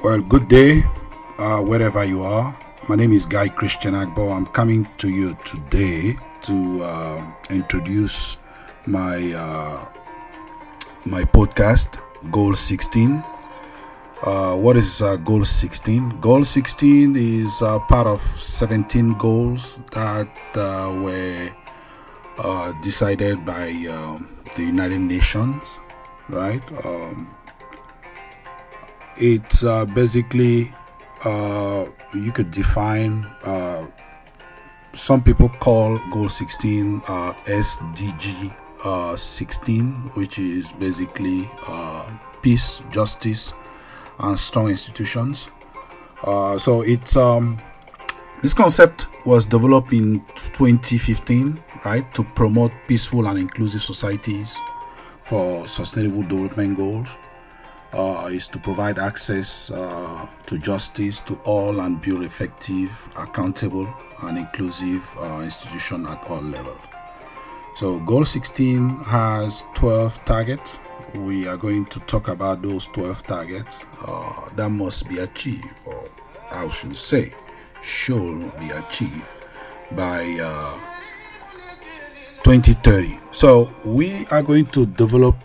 Well, good day, uh, wherever you are. My name is Guy Christian Agbo. I'm coming to you today to uh, introduce my uh, my podcast, Goal 16. Uh, what is uh, Goal 16? Goal 16 is uh, part of 17 goals that were decided by um, the United Nations, right? Um, it's uh, basically uh, you could define uh, some people call goal 16 uh, sdg uh, 16 which is basically uh, peace justice and strong institutions. So it's um, this concept was developed in 2015 right to promote peaceful and inclusive societies for sustainable development goals uh, is to provide access uh, to justice to all and build effective, accountable, and inclusive uh, at all levels. So, Goal 16 has 12 targets. We are going to talk about those 12 targets uh, that must be achieved, or I should say, should be achieved by uh, 2030. So, we are going to develop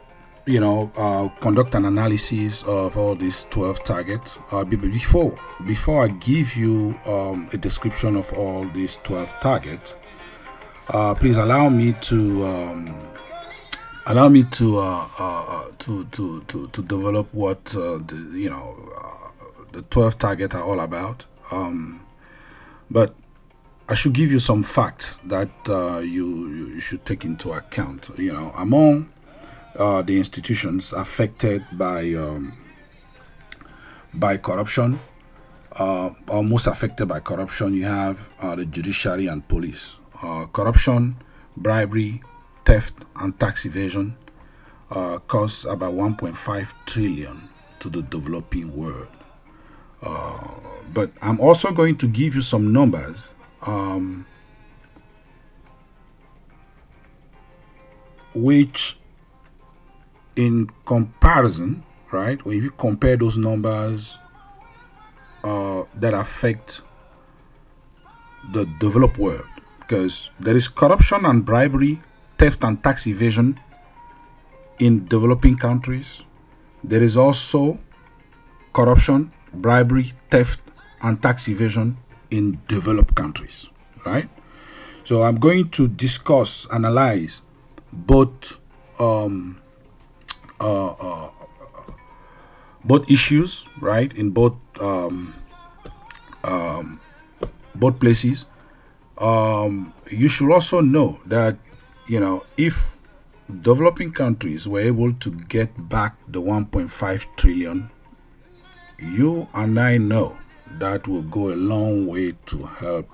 you know, uh, conduct an analysis of all these 12 targets. Uh, before, before I give you um, a description of all these 12 targets, uh, please allow me to um, allow me to, uh, uh, uh, to to to to develop what the you know the 12 targets are all about. Um, but I should give you some facts that you you should take into account. You know, among uh, the institutions affected by um, by corruption, uh, or most affected by corruption, you have uh, the judiciary and police. Uh, corruption, bribery, theft, and tax evasion uh, cost about 1.5 trillion to the developing world. Uh, but I'm also going to give you some numbers. Um, which in comparison, right, if you compare those numbers uh, that affect the developed world, because there is corruption and bribery, theft and tax evasion in developing countries. There is also corruption, bribery, theft, and tax evasion in developed countries, right? So I'm going to discuss, analyze both um, uh, uh, both issues, right? In both um, um, both places. Um, you should also know that you know if developing countries were able to get back the 1.5 trillion, you and I know that will go a long way to help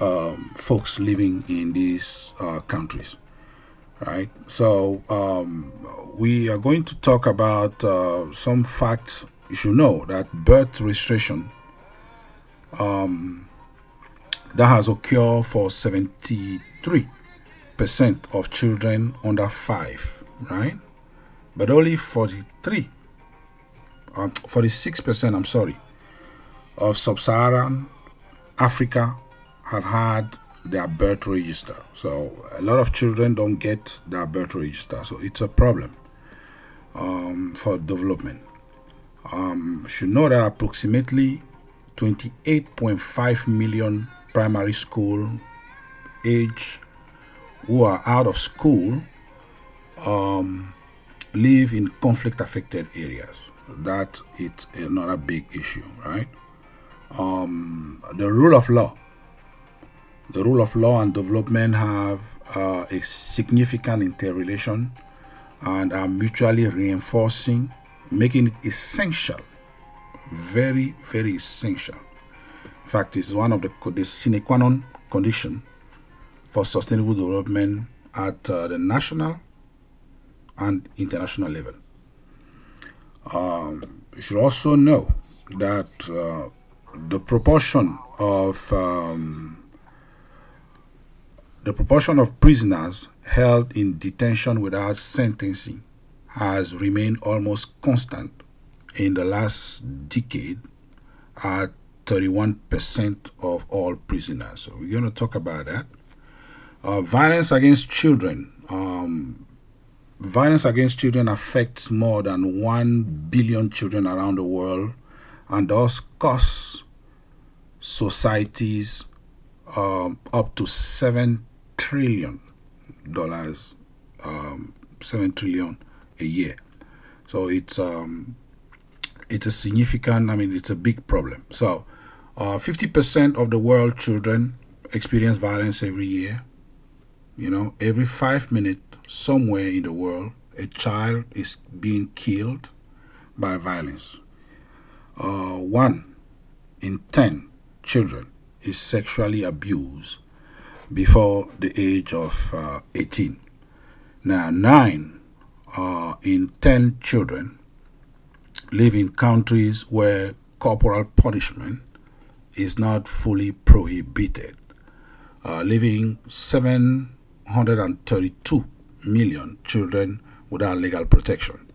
um, folks living in these uh, countries right? So um, we are going to talk about uh, some facts. You should know that birth registration um, that has occurred for 73 percent of children under five, right? But only 43, um, 46 percent. I'm sorry, of sub-Saharan Africa have had their birth register. So a lot of children don't get their birth register. So it's a problem um, for development. Um, should know that approximately 28.5 million primary school age who are out of school um, live in conflict affected areas. That is another big issue, right? Um, the rule of law the rule of law and development have uh, a significant interrelation and are mutually reinforcing, making it essential, very, very essential. In fact, it's one of the, the sine qua non condition for sustainable development at uh, the national and international level. Um, you should also know that uh, the proportion of um, the proportion of prisoners held in detention without sentencing has remained almost constant in the last decade at 31% of all prisoners. So we're going to talk about that. Uh, violence against children. Um, violence against children affects more than 1 billion children around the world and thus costs societies um, up to 7 trillion dollars um, 7 trillion a year so it's um, it's a significant i mean it's a big problem so uh, 50% of the world children experience violence every year. You know, every five minutes, somewhere in the world, a child is being killed by violence. Uh, one in 10 children is sexually abused before the age of uh, 18. Now, 9 uh, in 10 children live in countries where corporal punishment is not fully prohibited, uh, leaving 732 million children without legal protection.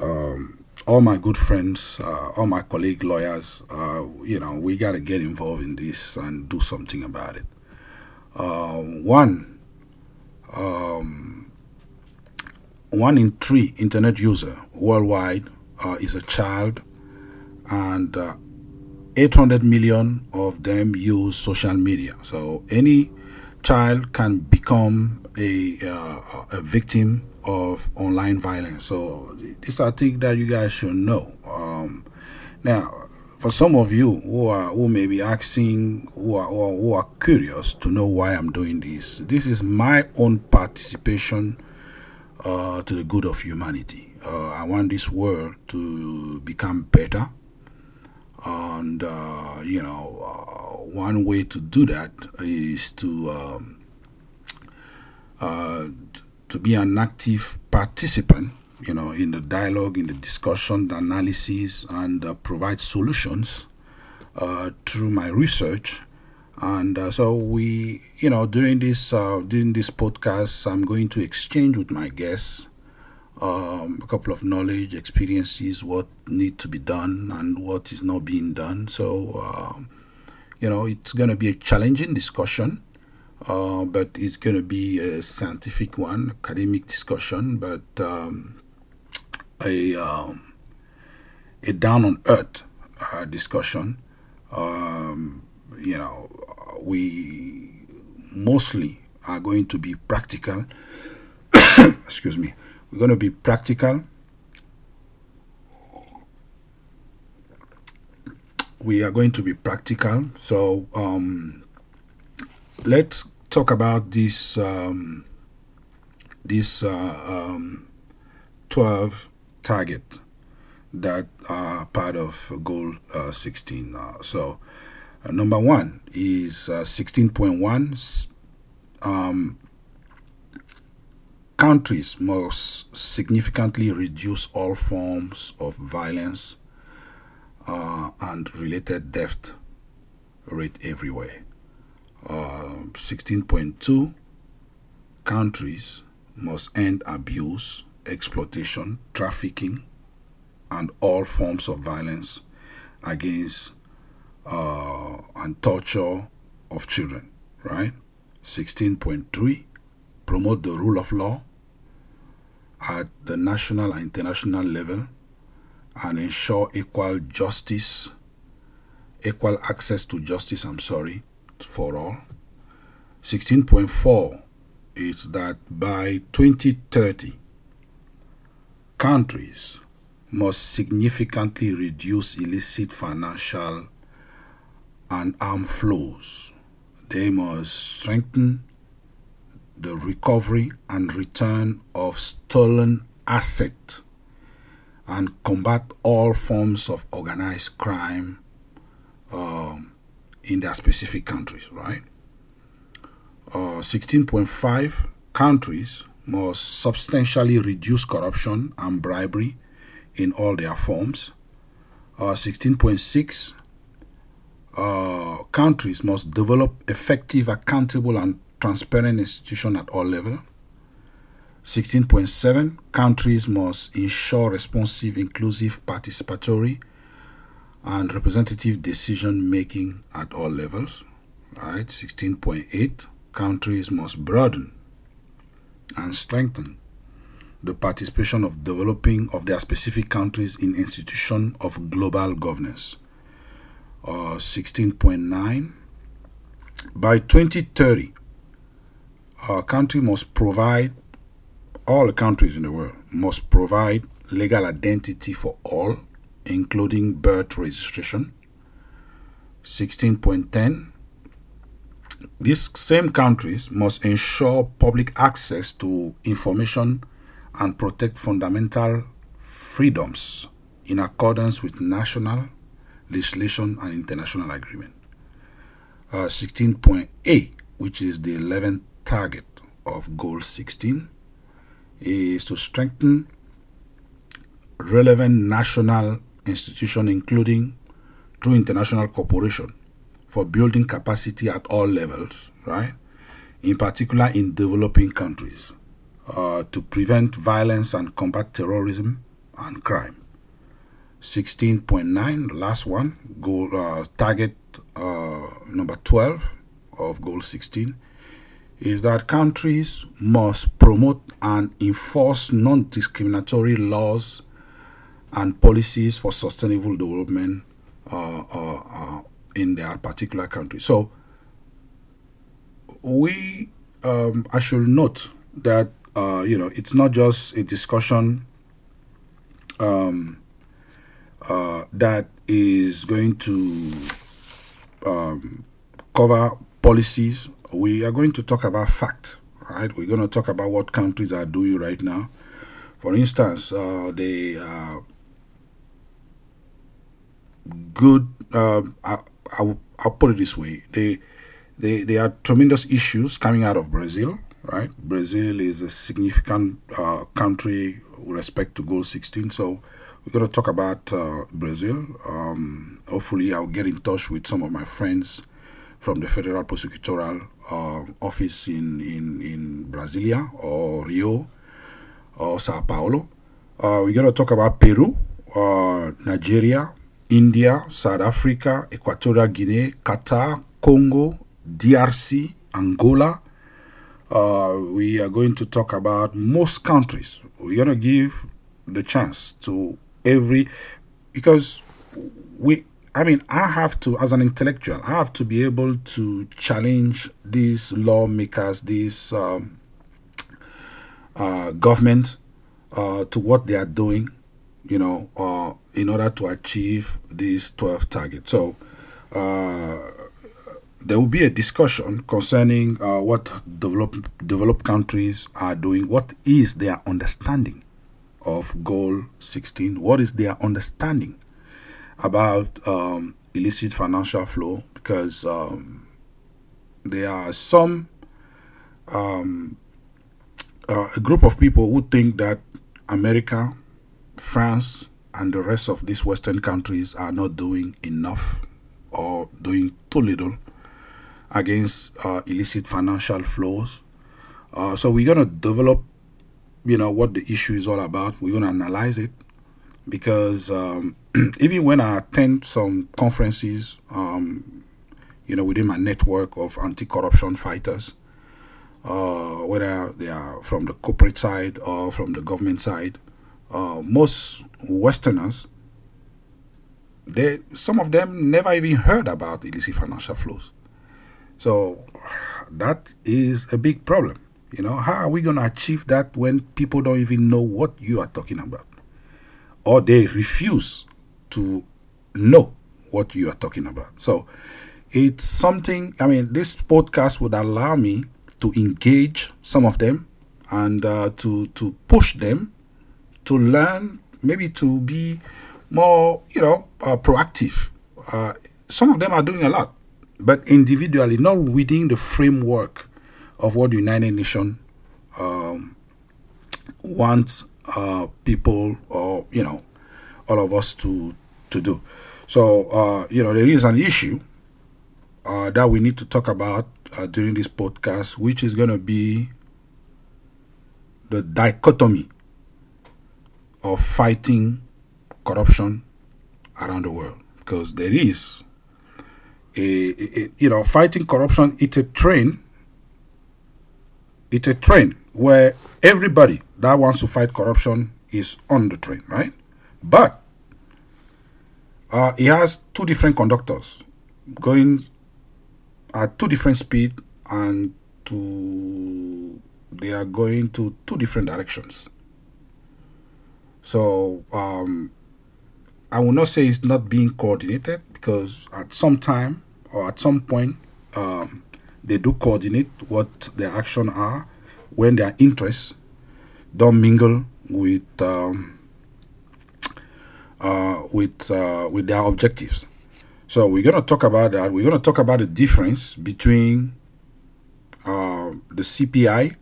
Um, all my good friends, uh, all my colleague lawyers, uh, you know, we got to get involved in this and do something about it. Uh, one, um, one in three internet user worldwide uh, is a child, and uh, 800 million of them use social media. So any child can become a, uh, a victim of online violence. So this I think that you guys should know. Um, now, for some of you who are who may be asking, who are who are curious to know why I'm doing this, this is my own participation uh, to the good of humanity. Uh, I want this world to become better and uh, you know uh, one way to do that is to um, uh, to be an active participant you know in the dialogue in the discussion the analysis and uh, provide solutions uh, through my research and uh, so we you know during this during this podcast i'm going to exchange with my guests um, a couple of knowledge, experiences, what need to be done and what is not being done. So, um, you know, it's going to be a challenging discussion, uh, but it's going to be a scientific one, academic discussion, but um, a um, a down on earth uh, discussion. Um, you know, we mostly are going to be practical. excuse me we're going to be practical. We are going to be practical. So um, let's talk about this um, this uh, um, 12 target that are part of goal uh, 16. Uh, so uh, number one is uh, 16.1 um, Countries must significantly reduce all forms of violence uh, and related death rate everywhere. Uh, 16.2 countries must end abuse, exploitation, trafficking, and all forms of violence against uh, and torture of children, right? 16.3 promote the rule of law at the national and international level and ensure equal justice, equal access to justice, I'm sorry, for all. 16.4 is that by 2030, countries must significantly reduce illicit financial and armed flows. They must strengthen the recovery and return of stolen asset and combat all forms of organized crime um, in their specific countries, right? Uh, 16.5 countries must substantially reduce corruption and bribery in all their forms. Uh, 16.6 uh, countries must develop effective, accountable, and transparent institution at all level. 16.7 countries must ensure responsive, inclusive, participatory, and representative decision making at all levels. Right? 16.8 countries must broaden and strengthen the participation of developing of their specific countries in institution of global governance. Uh, 16.9 by 2030 our country must provide all countries in the world must provide legal identity for all including birth registration 16.10 these same countries must ensure public access to information and protect fundamental freedoms in accordance with national legislation and international agreement. Uh, 16.8, which is the 11th target of Goal 16, is to strengthen relevant national institutions, including through international cooperation, for building capacity at all levels, right? In particular, in developing countries, uh, to prevent violence and combat terrorism and crime. 16.9, the last one, goal uh, target uh, number 12 of goal 16 is that countries must promote and enforce non-discriminatory laws and policies for sustainable development uh, uh, uh, in their particular country. So we, um, I should note that uh, you know it's not just a discussion um, uh, that is going to um, cover policies. We are going to talk about fact, right? We're going to talk about what countries are doing right now. For instance, uh, they uh, good. Uh, I, I, I'll put it this way: they, they, there are tremendous issues coming out of Brazil. Right, Brazil is a significant uh, country with respect to Goal 16. So we're going to talk about uh, Brazil. Um, hopefully, I'll get in touch with some of my friends from the Federal Prosecutorial uh, Office in, in, in Brasilia or Rio or Sao Paulo. Uh, we're going to talk about Peru, uh, Nigeria, India, South Africa, Equatorial Guinea, Qatar, Congo, DRC, Angola. Uh, we are going to talk about most countries. We're going to give the chance to every because we I mean, I have to, as an intellectual, I have to be able to challenge these lawmakers, these um, uh, government, uh, to what they are doing, you know, uh, in order to achieve these 12 targets. So, uh, there will be a discussion concerning uh, what developed developed countries are doing. What is their understanding of Goal 16? What is their understanding about um, illicit financial flow? Because um, there are some um, uh, a group of people who think that America, France, and the rest of these Western countries are not doing enough or doing too little against uh, illicit financial flows. Uh, so we're going to develop you know what the issue is all about. We're gonna analyze it because um, even when I attend some conferences, um, you know, within my network of anti-corruption fighters, uh, whether they are from the corporate side or from the government side, uh, most Westerners, they some of them never even heard about illicit financial flows. So that is a big problem. You know, how are we going to achieve that when people don't even know what you are talking about? Or they refuse to know what you are talking about. So it's something, I mean, this podcast would allow me to engage some of them and uh, to, to push them to learn, maybe to be more, you know, uh, proactive. Uh, some of them are doing a lot, but individually, not within the framework of what the United Nations um, wants uh, people or you know all of us to to do. So uh, you know there is an issue uh, that we need to talk about uh, during this podcast, which is going to be the dichotomy of fighting corruption around the world. Because there is a, a, you know fighting corruption it's a train it's a train where everybody that wants to fight corruption is on the train right? But uh, it has two different conductors going at two different speed and to they are going to two different directions so um, I will not say it's not being coordinated because at some time or at some point um, they do coordinate what their action are when their interests don't mingle with um, uh, with uh, with their objectives. So we're gonna talk about that. We're gonna talk about the difference between uh, the CPI,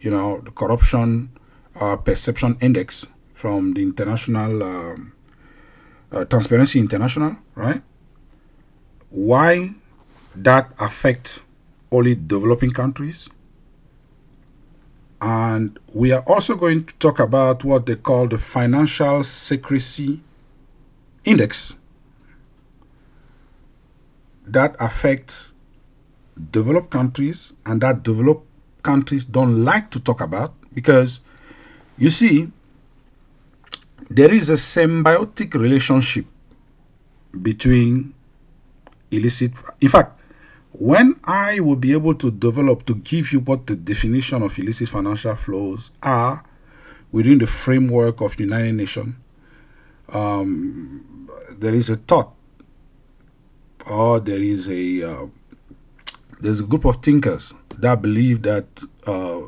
you know, the Corruption uh, Perception Index from the International um, uh, Transparency International, right? Why that affects only developing countries. And we are also going to talk about what they call the Financial Secrecy Index that affects developed countries and that developed countries don't like to talk about because you see there is a symbiotic relationship between illicit in fact when i will be able to develop to give you what the definition of illicit financial flows are within the framework of the united nations um, there is a thought or there is a uh, there's a group of thinkers that believe that uh,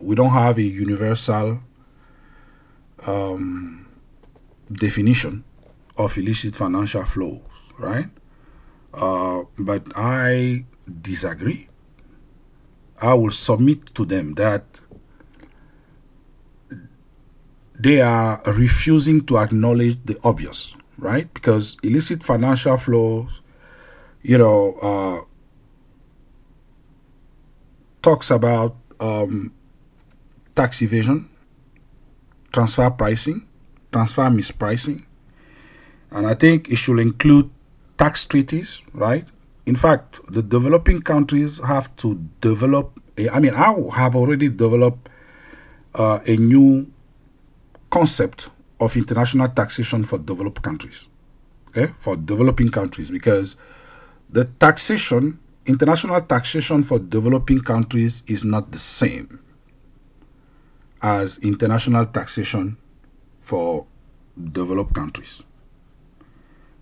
we don't have a universal um, definition of illicit financial flows, right? Uh, but I disagree. I will submit to them that they are refusing to acknowledge the obvious, right? Because illicit financial flows, you know, uh, talks about um, tax evasion, transfer pricing, transfer mispricing, and I think it should include tax treaties, right? In fact, the developing countries have to develop. A, I mean, I have already developed uh, a new concept of international taxation for developed countries, okay, for developing countries, because the taxation, international taxation for developing countries is not the same as international taxation for developed countries.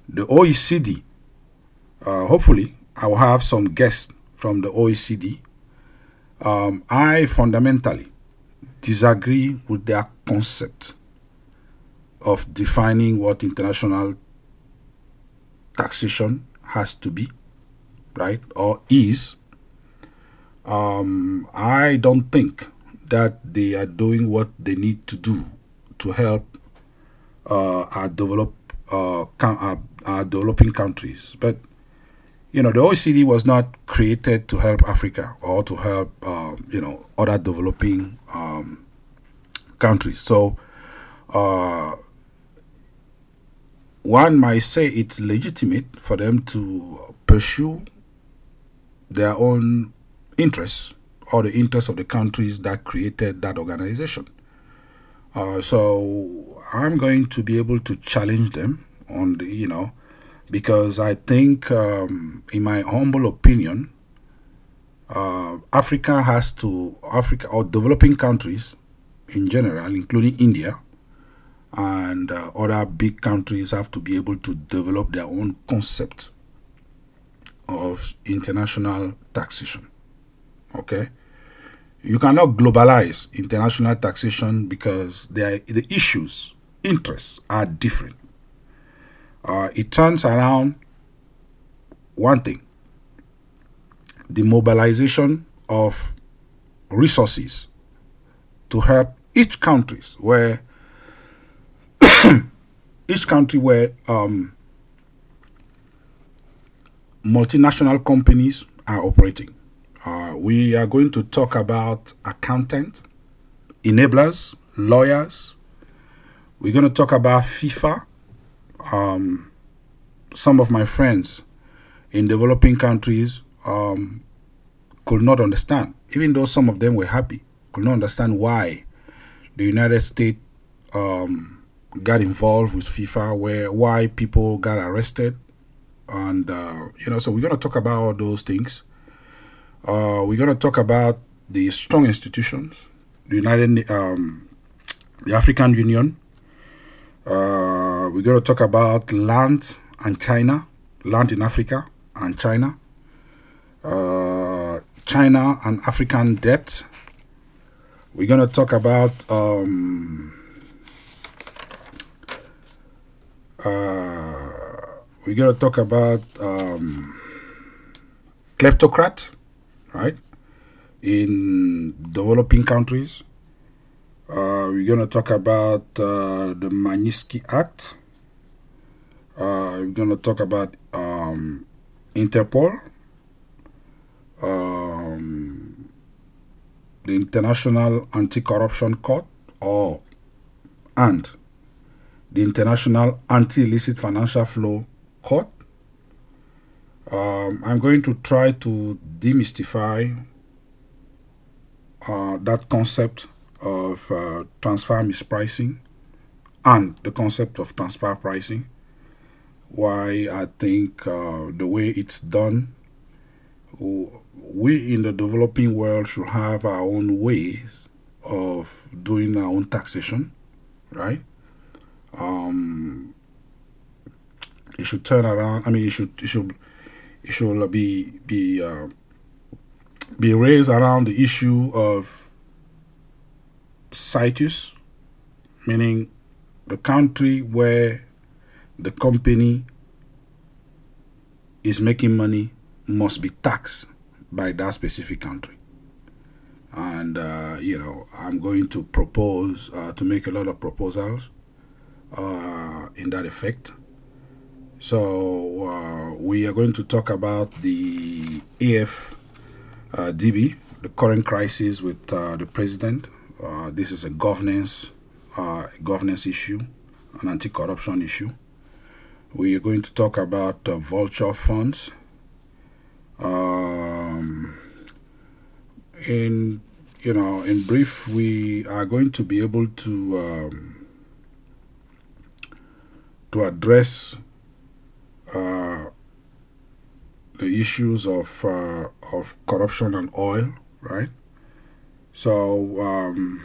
The OECD, uh, hopefully, I will have some guests from the OECD. Um, I fundamentally disagree with their concept of defining what international taxation has to be, right, or is. Um, I don't think that they are doing what they need to do to help uh, our develop uh, our, our developing countries. But you know, the OECD was not created to help Africa or to help uh, you know other developing um, countries. So uh, one might say it's legitimate for them to pursue their own interests or the interests of the countries that created that organization. Uh, so I'm going to be able to challenge them on the, you know, because I think, um, in my humble opinion, uh, Africa has to, Africa or developing countries in general, including India and uh, other big countries, have to be able to develop their own concept of international taxation. Okay? You cannot globalize international taxation because are, the issues, interests are different. Uh, it turns around one thing the mobilization of resources to help each countries where each country where um, multinational companies are operating uh, we are going to talk about accountant, enablers, lawyers. We're going to talk about FIFA. Um, some of my friends in developing countries um, could not understand, even though some of them were happy, could not understand why the United States um, got involved with FIFA, where why people got arrested, and uh, you know. So we're going to talk about all those things. Uh, we're going to talk about the strong institutions, the United, um, the African Union. Uh, we're going to talk about land and China, land in Africa and China, uh, China and African debt. We're going to talk about um, uh, we're going to talk about um, kleptocrat, right? In developing countries. Uh, we're going to talk about uh, the Magnitsky Act. Uh, we're going to talk about um, Interpol, um, the International Anti-Corruption Court, or and the International Anti-Illicit Financial Flow Court. Um, I'm going to try to demystify uh, that concept of uh, transfer mispricing and the concept of transfer pricing why I think uh, the way it's done, we in the developing world should have our own ways of doing our own taxation, right? Um, it should turn around. I mean, it should it should it should be be uh, be raised around the issue of situs, meaning the country where the company is making money must be taxed by that specific country. And, uh, you know, I'm going to propose uh, to make a lot of proposals uh, in that effect. So, uh, we are going to talk about the AFDB, the current crisis with uh, the president. Uh, this is a governance, governance issue, an anti corruption issue we are going to talk about uh, vulture funds. Um, in you know, in brief, we are going to be able to um, to address uh, the issues of uh, of corruption and oil, right? So um,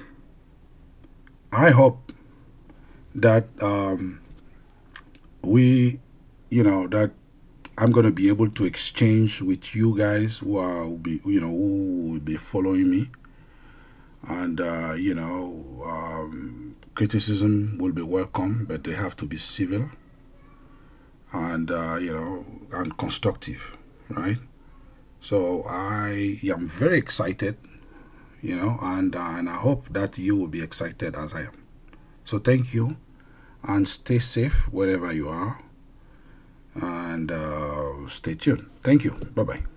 I hope that um, we, you know, that I'm gonna be able to exchange with you guys who are will be, you know, who will be following me, and uh, you know, um, criticism will be welcome, but they have to be civil and uh, you know and constructive, right? So I am very excited, you know, and uh, and I hope that you will be excited as I am. So thank you and stay safe wherever you are and uh, stay tuned. Thank you. Bye bye.